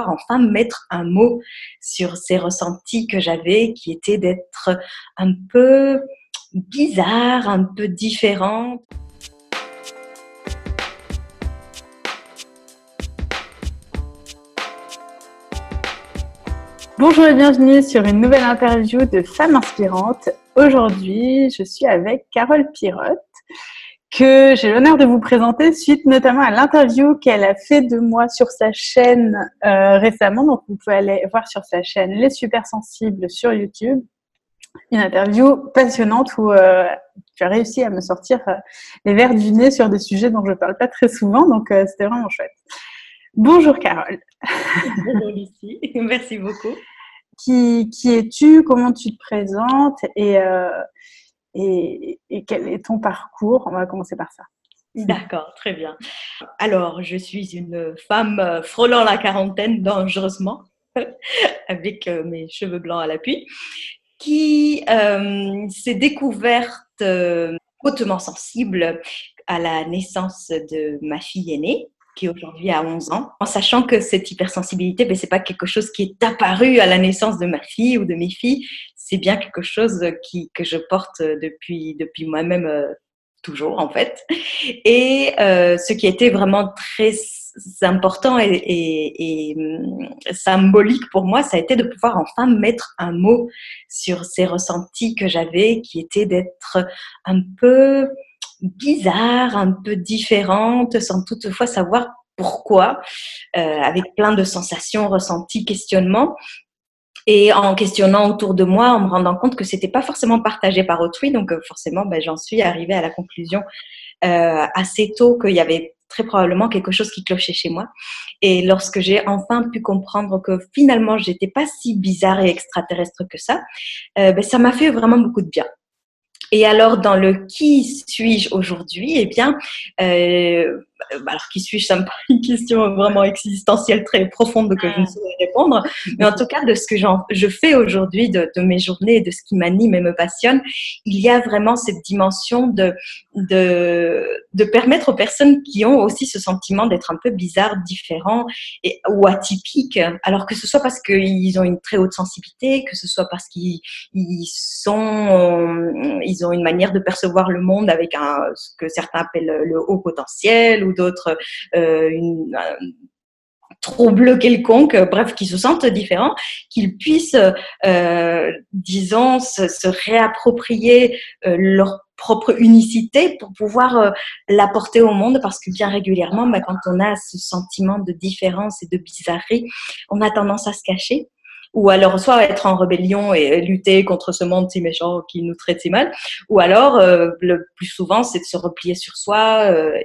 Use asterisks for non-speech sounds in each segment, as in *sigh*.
enfin mettre un mot sur ces ressentis que j'avais, qui étaient d'être un peu bizarre, un peu différente. Bonjour et bienvenue sur une nouvelle interview de Femmes inspirantes. Aujourd'hui, je suis avec Carole Pirotte que j'ai l'honneur de vous présenter suite notamment à l'interview qu'elle a fait de moi sur sa chaîne euh, récemment. Donc vous pouvez aller voir sur sa chaîne Les Super Sensibles sur YouTube. Une interview passionnante où euh, tu as réussi à me sortir euh, les verres du nez sur des sujets dont je ne parle pas très souvent. Donc c'était vraiment chouette. Bonjour Carole. Bonjour Lucie, *laughs* merci beaucoup. Qui, qui es-tu? Comment tu te présentes? Et, et, quel est ton parcours? On va commencer par ça. *laughs* D'accord, très bien. Alors, je suis une femme euh, frôlant la quarantaine dangereusement, *laughs* avec euh, mes cheveux blancs à l'appui, qui euh, s'est découverte hautement sensible à la naissance de ma fille aînée, qui aujourd'hui a 11 ans, en sachant que cette hypersensibilité, ben, ce n'est pas quelque chose qui est apparu à la naissance de ma fille ou de mes filles, c'est bien quelque chose qui, que je porte depuis, depuis moi-même euh, toujours en fait. Et euh, ce qui était vraiment très important et, et, hum, symbolique pour moi, ça a été de pouvoir enfin mettre un mot sur ces ressentis que j'avais, qui étaient d'être un peu bizarre, un peu différente, sans toutefois savoir pourquoi, euh, avec plein de sensations, ressentis, questionnements. Et en questionnant autour de moi, en me rendant compte que c'était pas forcément partagé par autrui, donc euh, forcément, ben, j'en suis arrivée à la conclusion euh, assez tôt qu'il y avait très probablement quelque chose qui clochait chez moi. Et lorsque j'ai enfin pu comprendre que finalement j'étais pas si bizarre et extraterrestre que ça, euh, ben, ça m'a fait vraiment beaucoup de bien. Et alors, dans le qui suis-je aujourd'hui, eh bien, euh, alors qui suis-je, ça me paraît une question vraiment existentielle très profonde que je ne saurais répondre. Mais en tout cas, de ce que je fais aujourd'hui, de, de, mes journées, de ce qui m'anime et me passionne, il y a vraiment cette dimension de, de, de permettre aux personnes qui ont aussi ce sentiment d'être un peu bizarre, différents et, ou atypiques, alors que ce soit parce qu'ils ont une très haute sensibilité, que ce soit parce qu'ils ils sont, ils ont une manière de percevoir le monde avec un, ce que certains appellent le haut potentiel ou d'autres euh, une, trouble quelconque, bref, qui se sentent différents, qu'ils puissent, euh, disons, se, réapproprier euh, leur propre unicité pour pouvoir l'apporter au monde. Parce que bien régulièrement, bah, quand on a ce sentiment de différence et de bizarrerie, on a tendance à se cacher ou alors soit être en rébellion et lutter contre ce monde si méchant qui nous traite si mal, ou alors euh, le plus souvent c'est de se replier sur soi euh,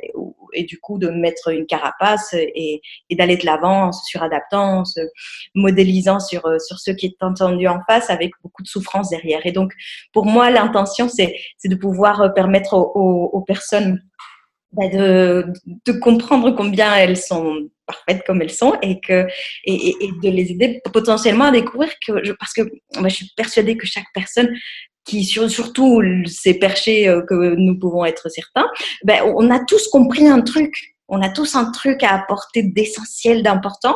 et, du coup de mettre une carapace et, et d'aller de l'avant en se suradaptant, en se modélisant sur euh, sur ce qui est entendu en face avec beaucoup de souffrance derrière. Et donc pour moi l'intention c'est de pouvoir permettre aux, aux personnes bah, de, de, comprendre combien elles sont parfaites comme elles sont et que et, et de les aider potentiellement à découvrir que je, parce que moi, je suis persuadée que chaque personne qui surtout ces perchés euh, que nous pouvons être certains, ben, on a tous compris un truc. On a tous un truc à apporter d'essentiel, d'important.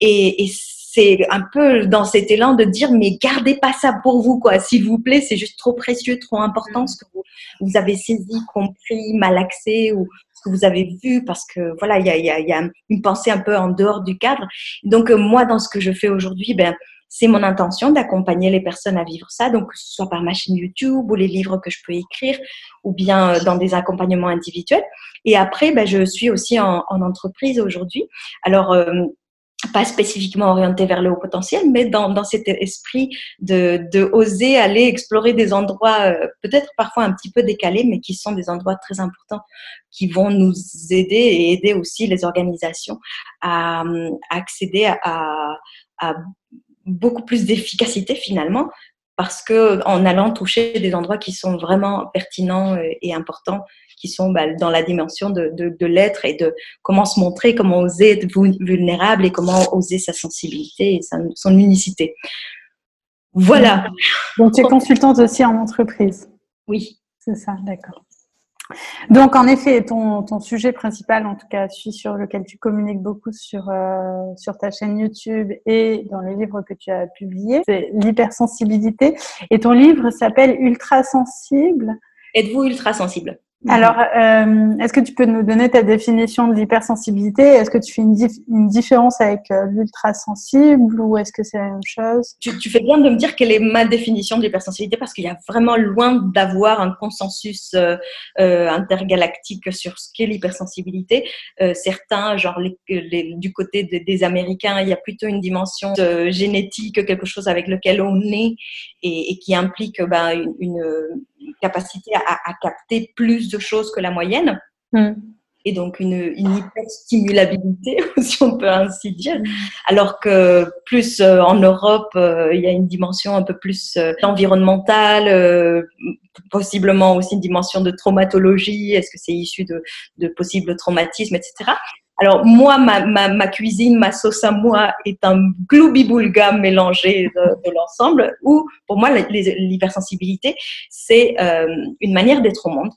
Et, et c'est un peu dans cet élan de dire mais gardez pas ça pour vous quoi s'il vous plaît c'est juste trop précieux trop important ce que vous, vous avez saisi compris malaxé ou ce que vous avez vu parce que voilà il y a, y, y a, une pensée un peu en dehors du cadre donc euh, moi dans ce que je fais aujourd'hui ben c'est mon intention d'accompagner les personnes à vivre ça, donc que ce soit par ma chaîne YouTube ou les livres que je peux écrire, ou bien euh, dans des accompagnements individuels. Et après, ben, je suis aussi en, en entreprise aujourd'hui. Alors, euh, pas spécifiquement orienté vers le haut potentiel, mais dans, dans cet esprit de, de, oser aller explorer des endroits euh, peut-être parfois un petit peu décalés, mais qui sont des endroits très importants qui vont nous aider et aider aussi les organisations à, à accéder à, à beaucoup plus d'efficacité finalement parce que en allant toucher des endroits qui sont vraiment pertinents et importants qui sont bah, dans la dimension de, de, l'être et de comment se montrer, comment oser être vulnérable et comment oser sa sensibilité et son unicité. Voilà. Donc, tu es *laughs* consultante aussi en entreprise Oui. C'est ça, d'accord. Donc, en effet, ton, sujet principal, en tout cas celui sur lequel tu communiques beaucoup sur, euh, sur ta chaîne YouTube et dans les livres que tu as publiés, c'est l'hypersensibilité. Et ton livre s'appelle Ultra sensible. Êtes-vous ultra sensible? Alors, euh, est-ce que tu peux nous donner ta définition de l'hypersensibilité? Est-ce que tu fais une, une différence avec euh, l'ultrasensible ou est-ce que c'est la même chose? Tu, tu, fais bien de me dire quelle est ma définition de l'hypersensibilité parce qu'il y a vraiment loin d'avoir un consensus euh, euh intergalactique sur ce qu'est l'hypersensibilité. Euh, certains, genre les, les, du côté de, des Américains, il y a plutôt une dimension génétique, quelque chose avec lequel on est et, et qui implique ben, une, une capacité à, à, capter plus de choses que la moyenne. Mm. Et donc une, une hyperstimulabilité, *laughs* si on peut ainsi dire. Mm. Alors que plus euh, en Europe, euh, il y a une dimension un peu plus euh, environnementale, possiblement aussi une dimension de traumatologie. Est-ce que c'est issu de, de possibles traumatismes, etc. Alors moi, ma, cuisine, ma sauce à moi est un gloubi-boulga mélangé de, de l'ensemble. Où pour moi, l'hypersensibilité, c'est euh, une manière d'être au monde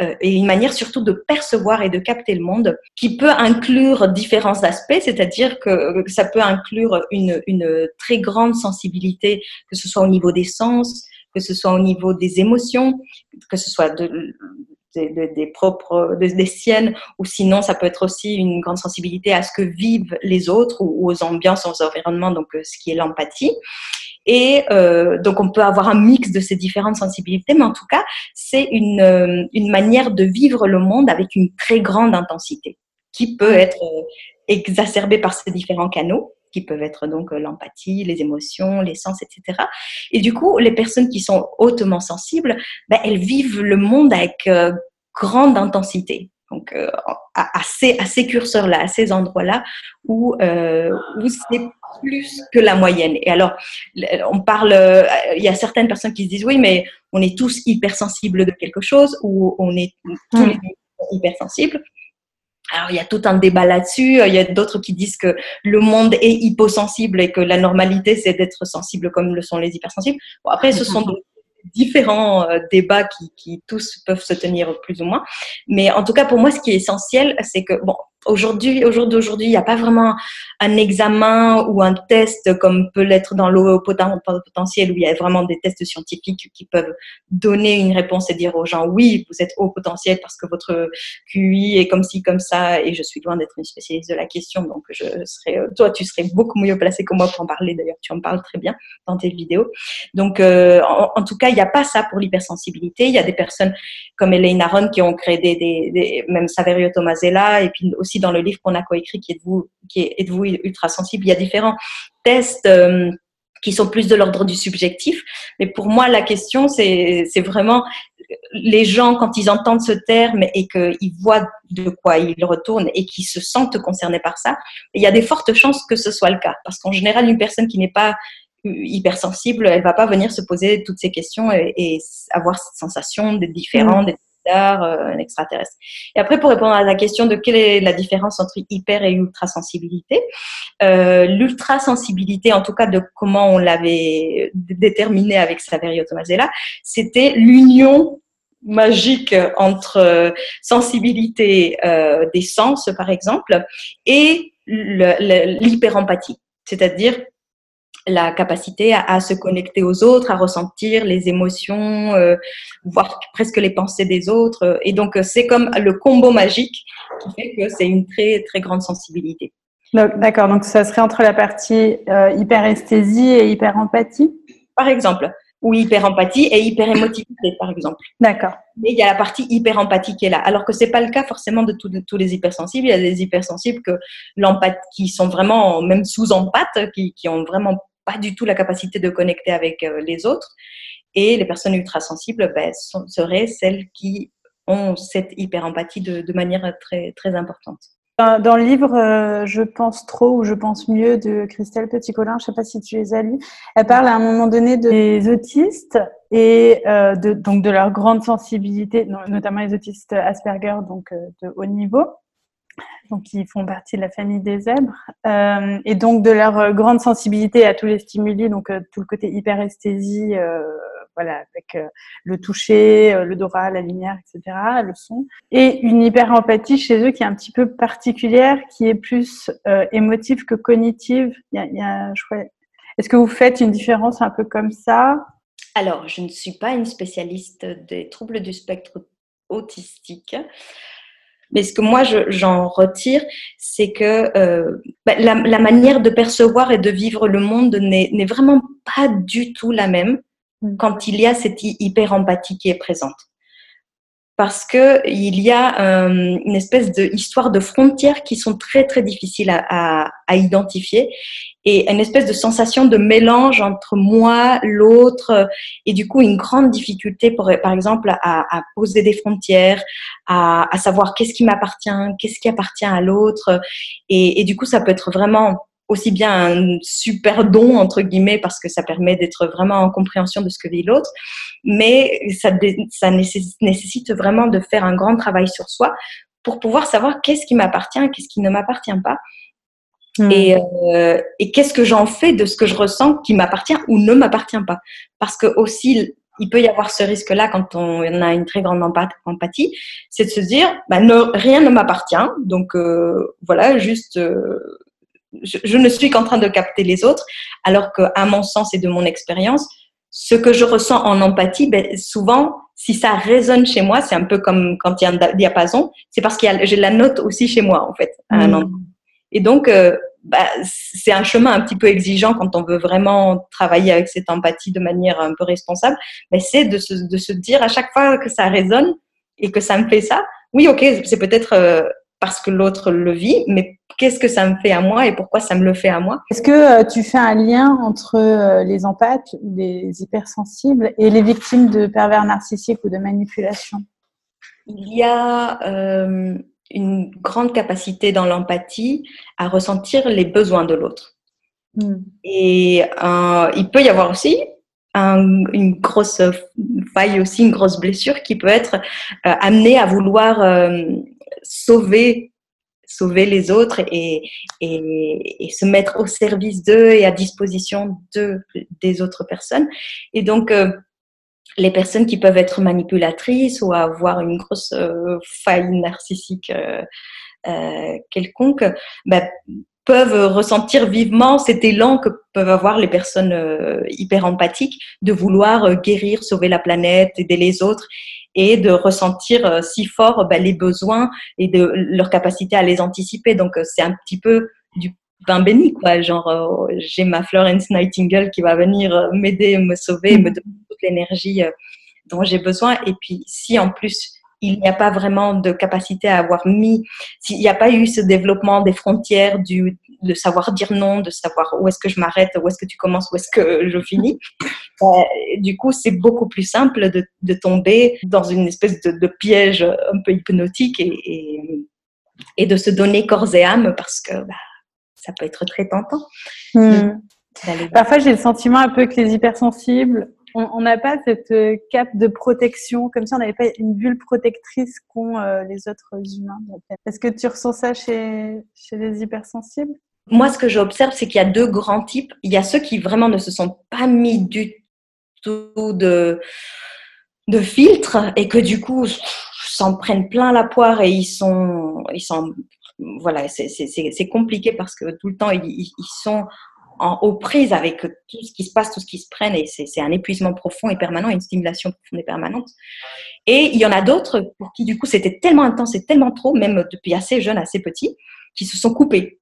euh, et une manière surtout de percevoir et de capter le monde qui peut inclure différents aspects, c'est-à-dire que ça peut inclure une, une très grande sensibilité, que ce soit au niveau des sens, que ce soit au niveau des émotions, que ce soit de, des, des, propres, des, des, siennes, ou sinon ça peut être aussi une grande sensibilité à ce que vivent les autres ou, aux ambiances, aux environnements, donc euh, ce qui est l'empathie. Et euh, donc on peut avoir un mix de ces différentes sensibilités, mais en tout cas c'est une, euh, une manière de vivre le monde avec une très grande intensité, qui peut être euh, exacerbée par ces différents canaux qui peuvent être donc l'empathie, les émotions, les sens, etc. Et du coup, les personnes qui sont hautement sensibles, ben, elles vivent le monde avec grande intensité. Donc, euh, à, à, ces, à ces curseurs-là, à ces endroits-là où, euh, où c'est plus que la moyenne. Et alors, on parle, il y a certaines personnes qui se disent oui, mais on est tous hypersensibles de quelque chose ou on est tous les hypersensibles. Alors, il y a tout un débat là-dessus. Il y a d'autres qui disent que le monde est hyposensible et que la normalité, c'est d'être sensible comme le sont les hypersensibles. Bon, après, ce sont *laughs* différents euh, débats qui, qui, tous peuvent se tenir plus ou moins. Mais en tout cas, pour moi, ce qui est essentiel, c'est que, bon, Aujourd'hui, aujourd'hui, aujourd'hui, il n'y a pas vraiment un examen ou un test comme peut l'être dans l'eau potentiel où il y a vraiment des tests scientifiques qui peuvent donner une réponse et dire aux gens oui, vous êtes haut potentiel parce que votre QI est comme ci, comme ça. Et je suis loin d'être une spécialiste de la question, donc je serais, toi, tu serais beaucoup mieux placé que moi pour en parler. D'ailleurs, tu en parles très bien dans tes vidéos. Donc, euh, en, tout cas, il n'y a pas ça pour l'hypersensibilité. Il y a des personnes comme Elaine Aron qui ont créé des, des même Saverio Tomasella et puis aussi dans le livre qu'on a coécrit, qui êtes-vous, qui est Êtes-vous ultra sensible Il y a différents tests euh, qui sont plus de l'ordre du subjectif. Mais pour moi, la question, c'est, c'est vraiment les gens, quand ils entendent ce terme et qu'ils voient de quoi ils retournent et qu'ils se sentent concernés par ça, il y a des fortes chances que ce soit le cas. Parce qu'en général, une personne qui n'est pas hypersensible, elle va pas venir se poser toutes ces questions et, et avoir cette sensation d'être différent, mmh. d'être euh, un extraterrestre. Et après, pour répondre à la question de quelle est la différence entre hyper et ultrasensibilité, euh, l'ultrasensibilité, en tout cas de comment on l'avait déterminé avec Saverio Tomasella, c'était l'union magique entre sensibilité euh, des sens, par exemple, et l'hyperempathie. C'est-à-dire la capacité à, à, se connecter aux autres, à ressentir les émotions, euh, voir presque les pensées des autres. Et donc, c'est comme le combo magique qui fait que c'est une très, très grande sensibilité. D'accord, donc ça serait entre la partie euh, hyperesthésie et hyperempathie? Par exemple, ou hyperempathie et hyperémotivité, par exemple. D'accord. Mais il y a la partie hyperempathie qui est là. Alors que c'est pas le cas forcément de, tout, de, tous les hypersensibles. Il y a des hypersensibles que l'empathie, qui sont vraiment même sous empathie, qui, qui ont vraiment pas du tout la capacité de connecter avec euh, les autres. Et les personnes ultra-sensibles ben, sont, seraient celles qui ont cette hyper-empathie de, de, manière très, très importante. Dans le livre euh, Je pense trop ou Je pense mieux de Christelle Petit-Colin, je ne sais pas si tu les as lus, elle parle à un moment donné des autistes et euh, de, donc de leur grande sensibilité, notamment les autistes Asperger, donc euh, de haut niveau donc qui font partie de la famille des zèbres, euh, et donc de leur grande sensibilité à tous les stimuli, donc euh, tout le côté hyperesthésie, euh, voilà, avec le toucher, l'odorat, la lumière, etc., le son, et une hyper-empathie chez eux qui est un petit peu particulière, qui est plus émotive que cognitive. Y a, est-ce que vous faites une différence un peu comme ça? Alors, je ne suis pas une spécialiste des troubles du spectre autistique. Mais ce que moi j'en retire, c'est que euh, bah, la, manière de percevoir et de vivre le monde n'est vraiment pas du tout la même. Quand il y a cette hyper-empathie qui est présente. Parce que il y a euh, une espèce d'histoire de frontières qui sont très très difficiles à, à identifier et une espèce de sensation de mélange entre moi, l'autre, et du coup une grande difficulté, pour, par exemple, à, poser des frontières, à, savoir qu'est-ce qui m'appartient, qu'est-ce qui appartient à l'autre, et, du coup ça peut être vraiment aussi bien un super don entre guillemets parce que ça permet d'être vraiment en compréhension de ce que vit l'autre, mais ça, ça nécessite vraiment de faire un grand travail sur soi pour pouvoir savoir qu'est-ce qui m'appartient, qu'est-ce qui ne m'appartient pas. Hmm. Et, euh, et qu'est-ce que j'en fais de ce que je ressens qui m'appartient ou ne m'appartient pas. Parce que aussi, il peut y avoir ce risque-là quand on, a une très grande empathie, c'est de se dire, bah, rien ne m'appartient, donc euh, voilà, juste, euh, je, ne suis qu'en train de capter les autres, alors qu'à mon sens et de mon expérience, ce que je ressens en empathie, ben, souvent, si ça résonne chez moi, c'est un peu comme quand il y a un diapason, c'est parce que j'ai la note aussi chez moi, en fait, à un endroit. Et donc, euh, bah, c'est un chemin un petit peu exigeant quand on veut vraiment travailler avec cette empathie de manière un peu responsable. Mais c'est de se, de se dire à chaque fois que ça résonne et que ça me fait ça, oui, ok, c'est peut-être euh, parce que l'autre le vit, mais qu'est-ce que ça me fait à moi et pourquoi ça me le fait à moi? Est-ce que euh, tu fais un lien entre les empathes, les hypersensibles et les victimes de pervers narcissiques ou de manipulation? Il y a une grande capacité dans l'empathie à ressentir les besoins de l'autre. Hmm. Et euh, il peut y avoir aussi une grosse faille, aussi une grosse blessure qui peut être euh, amenée à vouloir euh, sauver sauver les autres et, et, se mettre au service d'eux et à disposition de, des autres personnes. Et donc, les personnes qui peuvent être manipulatrices ou avoir une grosse euh, faille narcissique euh, euh, quelconque, bah, peuvent ressentir vivement cet élan que peuvent avoir les personnes hyper empathiques de vouloir guérir, sauver la planète, aider les autres et de ressentir si fort bah, les besoins et de leur capacité à les anticiper. Donc c'est un petit peu du pain béni, quoi. Genre, euh, j'ai ma Florence Nightingale qui va venir euh, m'aider, me sauver, me donner toute l'énergie euh, dont j'ai besoin. Et puis, si en plus, il n'y a pas vraiment de capacité à avoir mis, s'il n'y a pas eu ce développement des frontières, du, de savoir dire non, de savoir où est-ce que je m'arrête, où est-ce que tu commences, où est-ce que je finis, du coup, c'est beaucoup plus simple de, de, tomber dans une espèce de, de piège un peu hypnotique et, et, et, de se donner corps et âme parce que bah, ça peut être très tentant. Hmm. Parfois, j'ai le sentiment un peu que les hypersensibles, on n'a pas cette euh, cape de protection, comme si on n'avait pas une bulle protectrice qu'ont euh, les autres humains. Est-ce que tu ressens ça chez, chez les hypersensibles? Moi, ce que j'observe, c'est qu'il y a deux grands types. Il y a ceux qui vraiment ne se sont pas mis du tout de, filtre et que du coup s'en prennent plein la poire et ils sont, ils sont voilà, c'est compliqué parce que tout le temps, ils, sont en, aux prises avec tout ce qui se passe, tout ce qui se prenne, et c'est un épuisement profond et permanent, une stimulation profonde et permanente. Et il y en a d'autres pour qui, du coup, c'était tellement intense et tellement trop, même depuis assez jeune, assez petit, qui se sont coupés.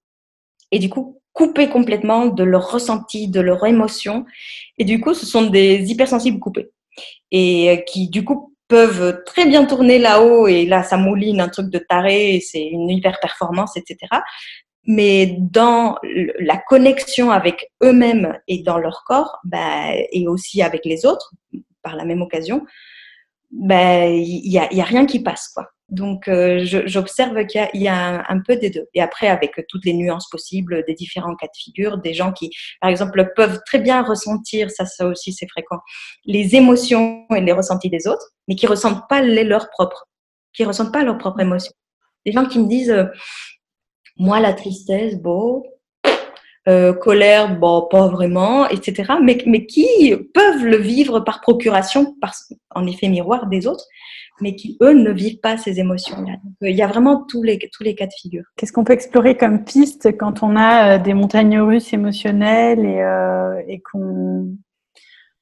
Et du coup, coupés complètement de leur ressenti, de leur émotion. Et du coup, ce sont des hypersensibles coupés. Et qui, du coup, peuvent très bien tourner là-haut et là, ça mouline un truc de taré, c'est une hyper performance, etc. Mais dans la connexion avec eux-mêmes et dans leur corps, bah, et aussi avec les autres, par la même occasion, bah, il y, a, y a rien qui passe, quoi. Donc, euh, j'observe qu'il y, a un, peu des deux. Et après, avec toutes les nuances possibles des différents cas de figure, des gens qui, par exemple, peuvent très bien ressentir, ça, ça aussi c'est fréquent, les émotions et les ressentis des autres, mais qui ressentent pas les leurs propres, qui ressentent pas leurs propres émotions. Des gens qui me disent, euh, moi, la tristesse, bon, euh, colère, bon, pas vraiment, etc. Mais, mais qui peuvent le vivre par procuration, par, en effet miroir des autres, mais qui, eux, ne vivent pas ces émotions-là. Euh, il y a vraiment tous les, tous les cas de figure. Qu'est-ce qu'on peut explorer comme piste quand on a euh, des montagnes russes émotionnelles et, euh, et qu'on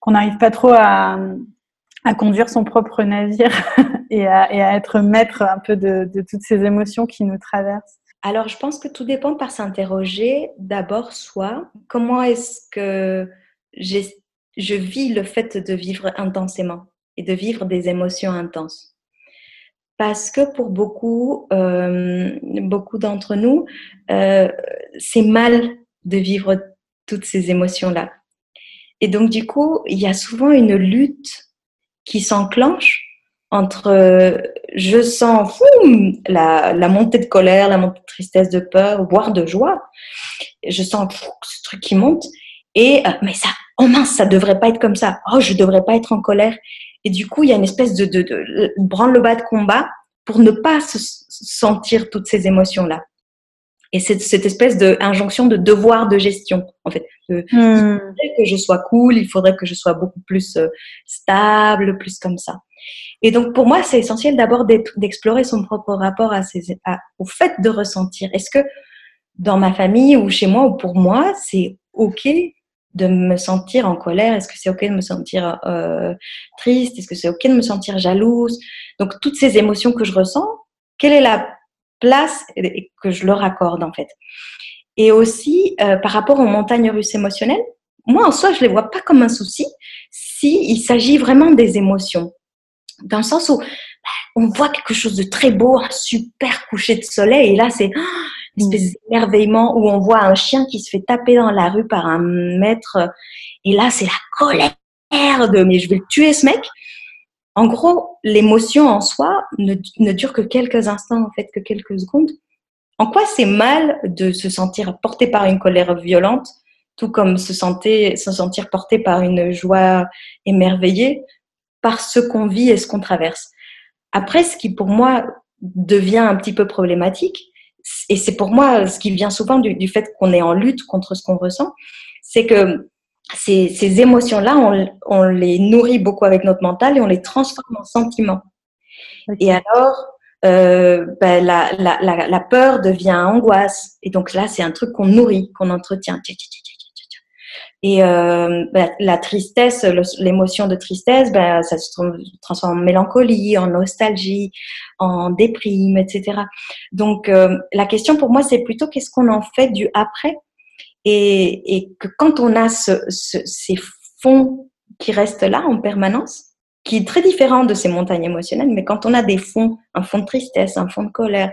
n'arrive pas trop à, à, conduire son propre navire *laughs* et, à, et, à, être maître un peu de, de toutes ces émotions qui nous traversent? Alors, je pense que tout dépend par s'interroger d'abord soi. Comment est-ce que je vis le fait de vivre intensément et de vivre des émotions intenses? Parce que pour beaucoup, euh, beaucoup d'entre nous, euh, c'est mal de vivre toutes ces émotions-là. Et donc, du coup, il y a souvent une lutte qui s'enclenche entre je sens la, la, montée de colère, la montée de tristesse, de peur, voire de joie. Je sens ce truc qui monte. Et euh, mais ça, oh mince, ça devrait pas être comme ça. Oh, je devrais pas être en colère. Et du coup, il y a une espèce de, de, de branle-bas de combat pour ne pas se sentir toutes ces émotions-là. Et c'est cette espèce d'injonction de devoir de gestion, en fait. De, hmm. Il faudrait que je sois cool, il faudrait que je sois beaucoup plus euh, stable, plus comme ça. Et donc, pour moi, c'est essentiel d'abord d'explorer son propre rapport au fait de ressentir. Est-ce que dans ma famille ou chez moi ou pour moi, c'est OK de me sentir en colère? Est-ce que c'est OK de me sentir euh, triste? Est-ce que c'est OK de me sentir jalouse? Donc, toutes ces émotions que je ressens, quelle est la place que je leur accorde en fait? Et aussi, euh, par rapport aux montagnes russes émotionnelles, moi en soi, je les vois pas comme un souci si s'agit vraiment des émotions dans le sens où bah, on voit quelque chose de très beau, un super coucher de soleil, et là c'est oh, une espèce mm. d'émerveillement où on voit un chien qui se fait taper dans la rue par un maître, et là c'est la colère de mais je vais le tuer ce mec. En gros, l'émotion en soi ne, ne dure que quelques instants, en fait, que quelques secondes. En quoi c'est mal de se sentir porté par une colère violente, tout comme se, sentir, se sentir porté par une joie émerveillée? Par ce qu'on vit et ce qu'on traverse. Après, ce qui pour moi devient un petit peu problématique, et c'est pour moi ce qui vient souvent du, fait qu'on est en lutte contre ce qu'on ressent, c'est que ces, émotions-là, on, les nourrit beaucoup avec notre mental et on les transforme en sentiments. Et alors, euh, ben, la, la, peur devient angoisse. Et donc là, c'est un truc qu'on nourrit, qu'on entretient. Et euh, bah, la tristesse, l'émotion de tristesse, bah, ça se transforme en mélancolie, en nostalgie, en déprime, etc. Donc euh, la question pour moi, c'est plutôt qu'est-ce qu'on en fait du après et, et, que quand on a ce, ce, ces fonds qui restent là en permanence, qui est très différent de ces montagnes émotionnelles, mais quand on a des fonds, un fond de tristesse, un fond de colère,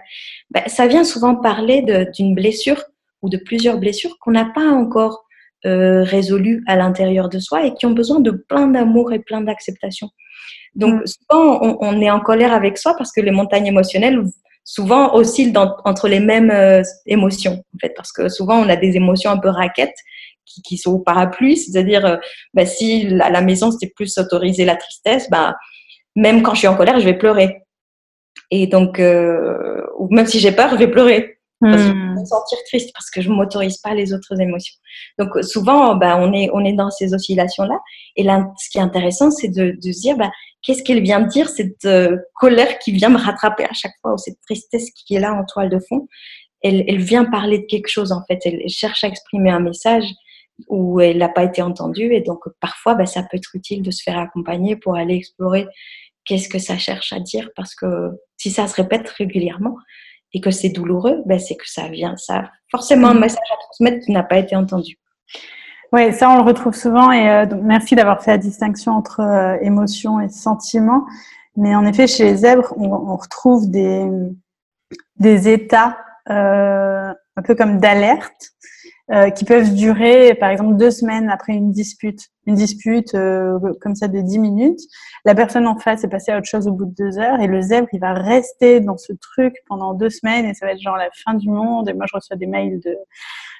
ben, ça vient souvent parler d'une blessure ou de plusieurs blessures qu'on n'a pas encore euh, résolus à l'intérieur de soi et qui ont besoin de plein d'amour et plein d'acceptation. Donc, mm. souvent, on, on, est en colère avec soi parce que les montagnes émotionnelles souvent oscillent dans, entre les mêmes euh, émotions, en fait, parce que souvent, on a des émotions un peu raquettes qui, qui sont au parapluie, c'est-à-dire, euh, bah, si à la maison, c'était plus autoriser la tristesse, bah, même quand je suis en colère, je vais pleurer. Et donc, euh, ou même si j'ai peur, je vais pleurer. Parce que je hmm. me sentir triste parce que je m'autorise pas les autres émotions. Donc souvent, bah, on est on est dans ces oscillations là. Et là, ce qui est intéressant, c'est de, de se dire, bah, qu'est-ce qu'elle vient me dire cette euh, colère qui vient me rattraper à chaque fois ou cette tristesse qui est là en toile de fond. Elle, elle vient parler de quelque chose en fait. Elle, cherche à exprimer un message où elle n'a pas été entendue et donc parfois, bah, ça peut être utile de se faire accompagner pour aller explorer qu'est-ce que ça cherche à dire parce que si ça se répète régulièrement, et que c'est douloureux, ben c'est que ça vient, ça forcément un mm. message à transmettre qui n'a pas été entendu. Oui, ça on le retrouve souvent et euh, donc merci d'avoir fait la distinction entre euh, émotion et sentiment. Mais en effet, chez les zèbres, on, on retrouve des, des états euh, un peu comme d'alerte euh, qui peuvent durer, par exemple, deux semaines après une dispute. Une dispute euh, comme ça de dix minutes. La personne en face est passée à autre chose au bout de deux heures et le zèbre, il va rester dans ce truc pendant deux semaines et ça va être genre la fin du monde. Et moi, je reçois des mails de,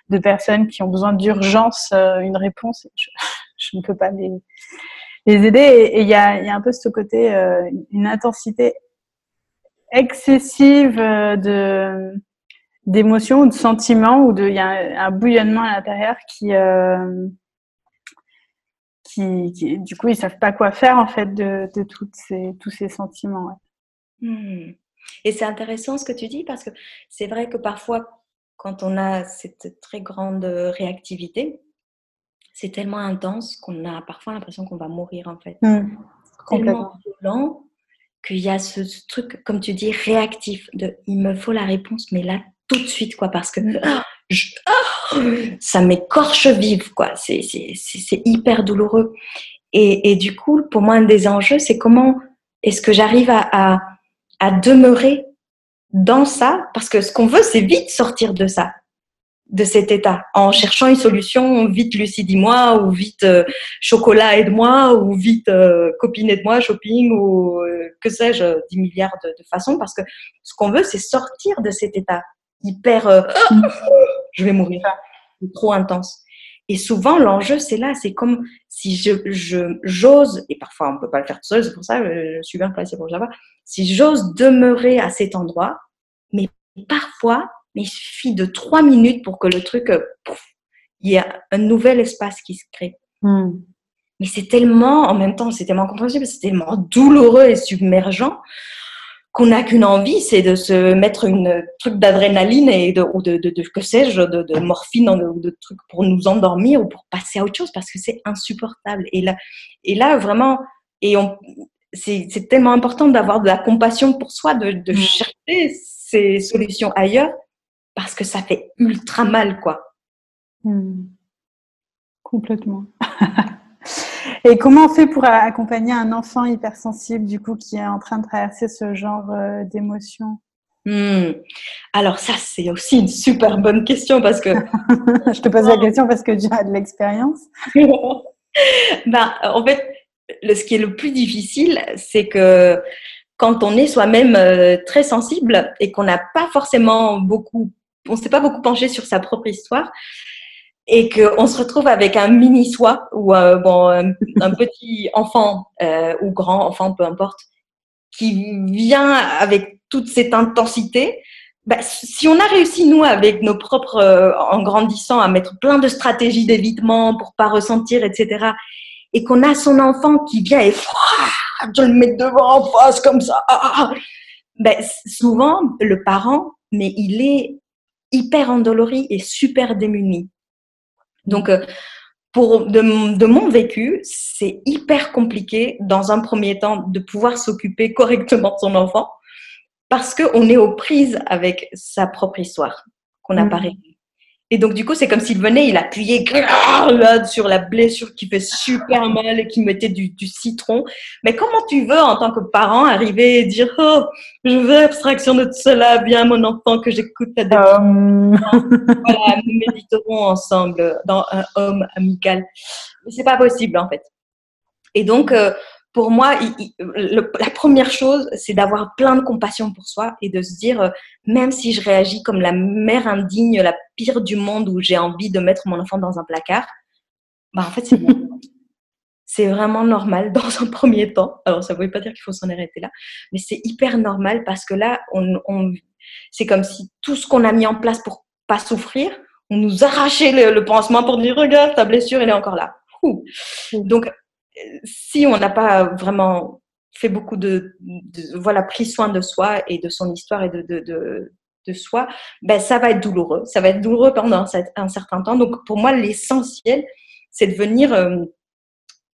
de personnes qui ont besoin d'urgence euh, une réponse. Je, *laughs* je, ne peux pas les, les aider. Et il y a, y a un peu ce côté, une intensité excessive de d'émotions ou de sentiments ou de il y a un, bouillonnement à l'intérieur qui, euh, qui, du coup ils savent pas quoi faire en fait de, de toutes ces, tous ces sentiments. Hmm. Et c'est intéressant ce que tu dis parce que c'est vrai que parfois quand on a cette très grande réactivité, c'est tellement intense qu'on a parfois l'impression qu'on va mourir en fait. Hmm. Tellement violent qu'il y a ce, truc, comme tu dis, réactif de il me faut la réponse, mais là tout de suite quoi, parce que hmm. ah, ah, ça m'écorche vive quoi. C'est hyper douloureux. Et, et, du coup, pour moi, un des enjeux, c'est comment est-ce que j'arrive à, à, à demeurer dans ça, parce que ce qu'on veut, c'est vite sortir de ça de cet état en cherchant une solution vite Lucie dis-moi ou vite euh, chocolat aide-moi ou vite euh, copine aide-moi shopping ou euh, que sais-je 10 milliards de, façons parce que ce qu'on veut c'est sortir de cet état hyper mm. je vais mourir trop intense et souvent l'enjeu c'est là c'est comme si je j'ose et parfois on peut pas le faire tout seul c'est pour ça je suis bien placée pour le savoir si j'ose demeurer à cet endroit mais parfois mais il suffit de trois minutes pour que le truc, euh, il y a un nouvel espace qui se crée. Hmm. Mais c'est tellement, en même temps, c'est tellement compréhensible, c'est tellement douloureux et submergent qu'on n'a qu'une envie, c'est de se mettre une truc d'adrénaline et de, ou de, de, de que sais-je, de, de, morphine ou de, trucs pour nous endormir ou pour passer à autre chose parce que c'est insupportable. Et là, et là vraiment, et on, c'est, c'est tellement important d'avoir de la compassion pour soi, de, de hmm. chercher ces solutions ailleurs parce que ça fait ultra mal, quoi. Hmm. Complètement. *laughs* Et comment on fait pour accompagner un enfant hypersensible, du coup, qui est en train de traverser ce genre euh, d'émotions? Hmm. Alors ça, c'est aussi une super bonne question parce que... *laughs* Je te pose la question parce que tu as de l'expérience. *laughs* ben, en fait, ce qui est le plus difficile, c'est que quand on est soi-même euh, très sensible et qu'on n'a pas forcément beaucoup on s'est pas beaucoup penché sur sa propre histoire et qu'on se retrouve avec un mini soi ou euh, bon un, petit *laughs* enfant euh, ou grand enfant peu importe qui vient avec toute cette intensité bah, si on a réussi nous avec nos propres euh, en grandissant à mettre plein de stratégies d'évitement pour pas ressentir etc et qu'on a son enfant qui vient et je le mets devant en face comme ça ben, souvent le parent mais il est hyper endolori et super démuni. Donc, euh, pour de, mon vécu, c'est hyper compliqué dans un premier temps de pouvoir s'occuper *laughs* correctement de son enfant parce qu'on est aux prises avec sa propre histoire qu'on n'a pas mmh. réglée. Et donc, du coup, c'est comme s'il venait, il appuyait là, sur la blessure qui fait super mal et qui mettait du, du, citron. Mais comment tu veux, en tant que parent, arriver et dire Oh, je veux abstraction de cela, viens, mon enfant, que j'écoute ta um... Voilà, nous méditerons ensemble dans un homme amical. Mais c'est pas possible, en fait. Et donc, euh, pour moi, la première chose, c'est d'avoir plein de compassion pour soi et de se dire, euh, même si je réagis comme la mère indigne, la pire du monde, où j'ai envie de mettre mon enfant dans un placard, bah en fait, c'est *laughs* c'est vraiment normal dans un premier temps. Alors, ça ne veut pas dire qu'il faut s'en arrêter là, mais c'est hyper normal parce que là, on, c'est comme si tout ce qu'on a mis en place pour pas souffrir, on nous arrachait le, pansement pour dire, regarde, ta blessure, elle est encore là. Donc, si on n'a pas vraiment fait beaucoup de, voilà pris soin de soi et de son histoire et de, de, de, soi, ben ça va être douloureux. Ça va être douloureux pendant un certain temps. Donc pour moi, l'essentiel, c'est de venir euh,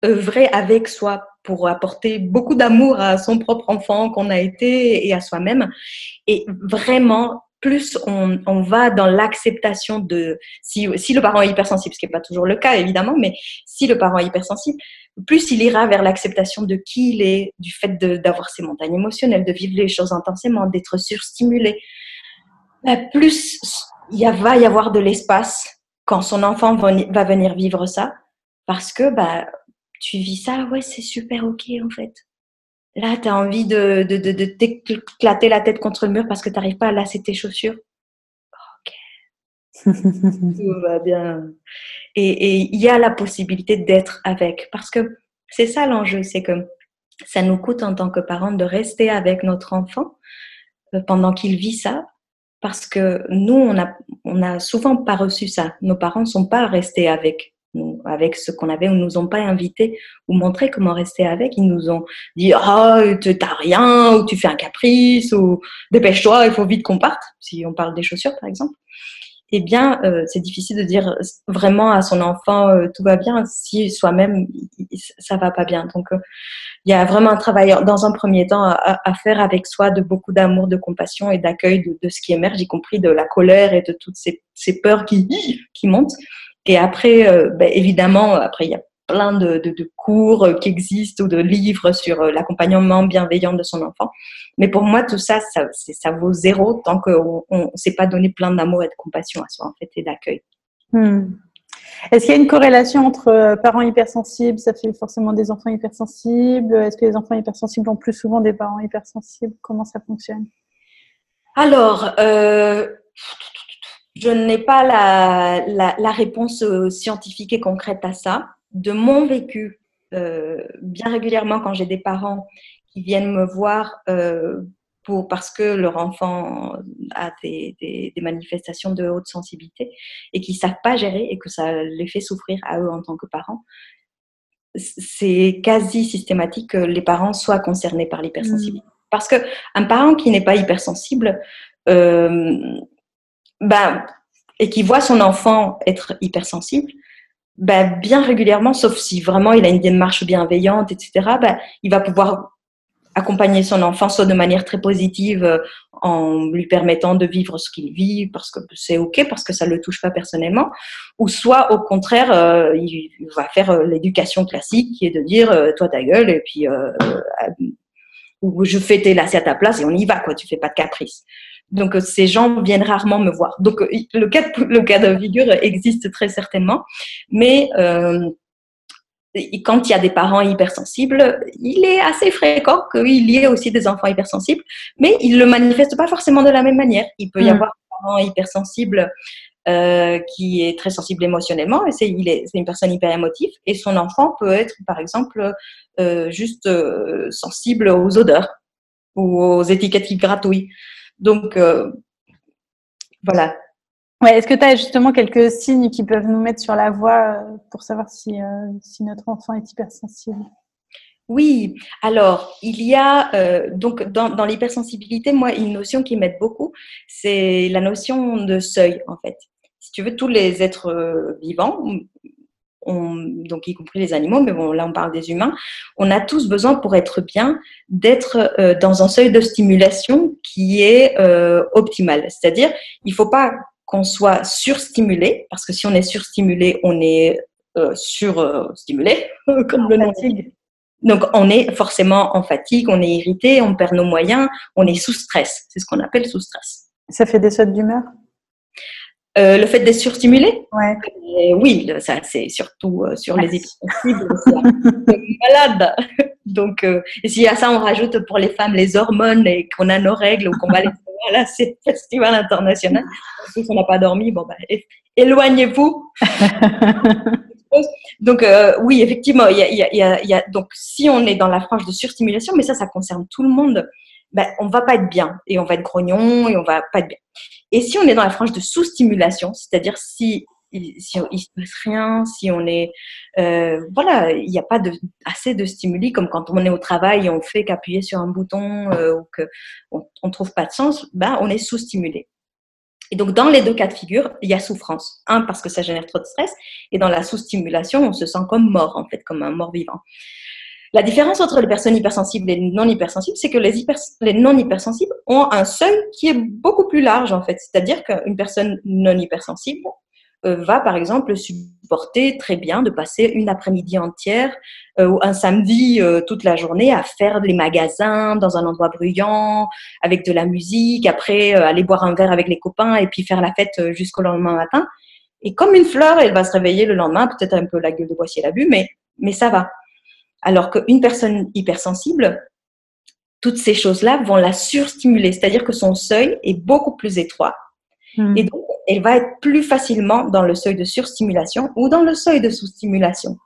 œuvrer avec soi pour apporter beaucoup d'amour à son propre enfant qu'on a été et à soi-même. Et vraiment plus on, va dans l'acceptation de si, le parent est hypersensible, ce qui n'est pas toujours le cas évidemment, mais si le parent est hypersensible, plus il ira vers l'acceptation de qui il est, du fait d'avoir ses montagnes émotionnelles, de vivre les choses intensément, d'être surstimulé. Bah, plus il va y avoir de l'espace quand son enfant va, venir vivre ça, parce que bah, tu vis ça, ouais, c'est super ok en fait. Là, tu as envie de, de, de, de t'éclater la tête contre le mur parce que tu n'arrives pas à lasser tes chaussures? Ok. *laughs* Tout va bien. Et il y a la possibilité d'être avec. Parce que c'est ça l'enjeu, c'est que ça nous coûte en tant que parents de rester avec notre enfant euh, pendant qu'il vit ça. parce que nous, on a, on a souvent pas reçu ça. Nos parents ne sont pas restés avec avec ce qu'on avait, ou nous ont pas invités ou montré comment rester avec. Ils nous ont dit, ah, tu n'as rien, ou tu fais un caprice, ou dépêche-toi, il faut vite qu'on parte. Si on parle des chaussures, par exemple eh bien, euh, c'est difficile de dire vraiment à son enfant euh, tout va bien si soi-même ça va pas bien. Donc, euh, il y a vraiment un travail dans un premier temps à, faire avec soi de beaucoup d'amour, de compassion et d'accueil de, ce qui émerge, y compris de la colère et de toutes ces, peurs qui montent. Et après, ben, évidemment, après, il y a plein de, de, cours qui existent ou de livres sur euh, l'accompagnement bienveillant de son enfant. Mais pour moi, tout ça, ça, ça vaut zéro tant qu'on ne s'est pas donné plein d'amour et de compassion à soi, en fait, et d'accueil. Hmm. Est-ce qu'il y a une corrélation entre euh, parents hypersensibles, ça fait forcément des enfants hypersensibles? Est-ce que les enfants hypersensibles ont plus souvent des parents hypersensibles? Comment ça fonctionne? Alors, euh, je n'ai pas la, la, la, réponse scientifique et concrète à ça de mon vécu, euh, bien régulièrement quand j'ai des parents qui viennent me voir euh, pour, parce que leur enfant a des, des, manifestations de haute sensibilité et qui ne savent pas gérer et que ça les fait souffrir à eux en tant que parents, c'est quasi systématique que les parents soient concernés par l'hypersensibilité. Mmh. Parce qu'un parent qui n'est pas hypersensible, euh, ben, et qui voit son enfant être hypersensible, bah, bien régulièrement, sauf si vraiment il a une démarche bienveillante, etc., bah, il va pouvoir accompagner son enfant soit de manière très positive euh, en lui permettant de vivre ce qu'il vit parce que c'est ok parce que ça le touche pas personnellement ou soit au contraire euh, il va faire euh, l'éducation classique qui est de dire toi ta gueule et puis ou je fais tes lacets à ta place et on y va quoi tu fais pas de caprice donc, euh, ces gens viennent rarement me voir. Donc, euh, le cas de, le cas de figure existe très certainement. Mais euh, quand il y a des parents hypersensibles, il est assez fréquent qu'il y ait aussi des enfants hypersensibles, mais ils ne le manifestent pas forcément de la même manière. Il peut y mm. avoir un parent hypersensible euh, qui est très sensible émotionnellement, et c'est est, une personne hyper émotive, et son enfant peut être, par exemple, euh, juste euh, sensible aux odeurs ou aux étiquettes qui gratouillent. Donc, euh, voilà. Ouais, Est-ce que tu as justement quelques signes qui peuvent nous mettre sur la voie euh, pour savoir si, euh, si notre enfant est hypersensible? Oui, alors il y a donc dans, dans l'hypersensibilité, moi, une notion qui m'aide beaucoup, c'est la notion de seuil en fait. Si tu veux, tous les êtres vivants, donc y compris les animaux, mais bon, là on parle des humains, on a tous besoin pour être bien d'être euh, dans un seuil de stimulation qui est euh, optimal. C'est-à-dire, il ne faut pas qu'on soit surstimulé, parce que si on est surstimulé, on est euh, surstimulé, *laughs* comme le nom dit. Donc, on est forcément en fatigue, on est irrité, on perd nos moyens, on est sous stress. C'est ce qu'on appelle sous stress. Ça fait des sautes d'humeur? Euh, le fait d'être surstimulé? Ouais. Euh, oui, ça c'est surtout euh, sur les hypersensibles, *laughs* malade. Donc, et si à ça on rajoute pour les femmes les hormones et qu'on a nos règles ou qu'on va les *laughs* voilà, c'est festival international. Si on n'a pas dormi, bon bah, éloignez-vous. *laughs* donc oui, effectivement, il y a, y, a, y a, donc si on est dans la frange de surstimulation, mais ça, ça concerne tout le monde ben, on va pas être bien et on va être grognon et on va pas être bien. Et si on est dans la frange de sous-stimulation, c'est-à-dire si il se passe rien, si on est euh, voilà, il n'y a pas assez de stimuli comme quand on est au travail et on fait qu'appuyer sur un bouton euh, ou que on, on, trouve pas de sens, ben on est sous-stimulé. Et donc dans les deux cas de figure, il y a souffrance. Un parce que ça génère trop de stress et dans la sous-stimulation, on se sent comme mort en fait, comme un mort vivant. La différence entre les personnes hypersensibles et non hypersensibles, c'est que les, les non hypersensibles ont un seuil qui est beaucoup plus large en fait. C'est-à-dire qu'une personne non hypersensible euh, va par exemple supporter très bien de passer une après-midi entière euh, ou un samedi euh, toute la journée à faire les magasins dans un endroit bruyant avec de la musique, après aller boire un verre avec les copains et puis faire la fête jusqu'au lendemain matin. Et comme une fleur, elle va se réveiller le lendemain, peut-être un peu la gueule de bois si elle a bu, mais, mais ça va. Alors qu'une personne hypersensible, toutes ces choses-là vont la surstimuler, c'est-à-dire que son seuil est beaucoup plus étroit. Hmm. Et donc, elle va être plus facilement dans le seuil de surstimulation ou dans le seuil de sous-stimulation.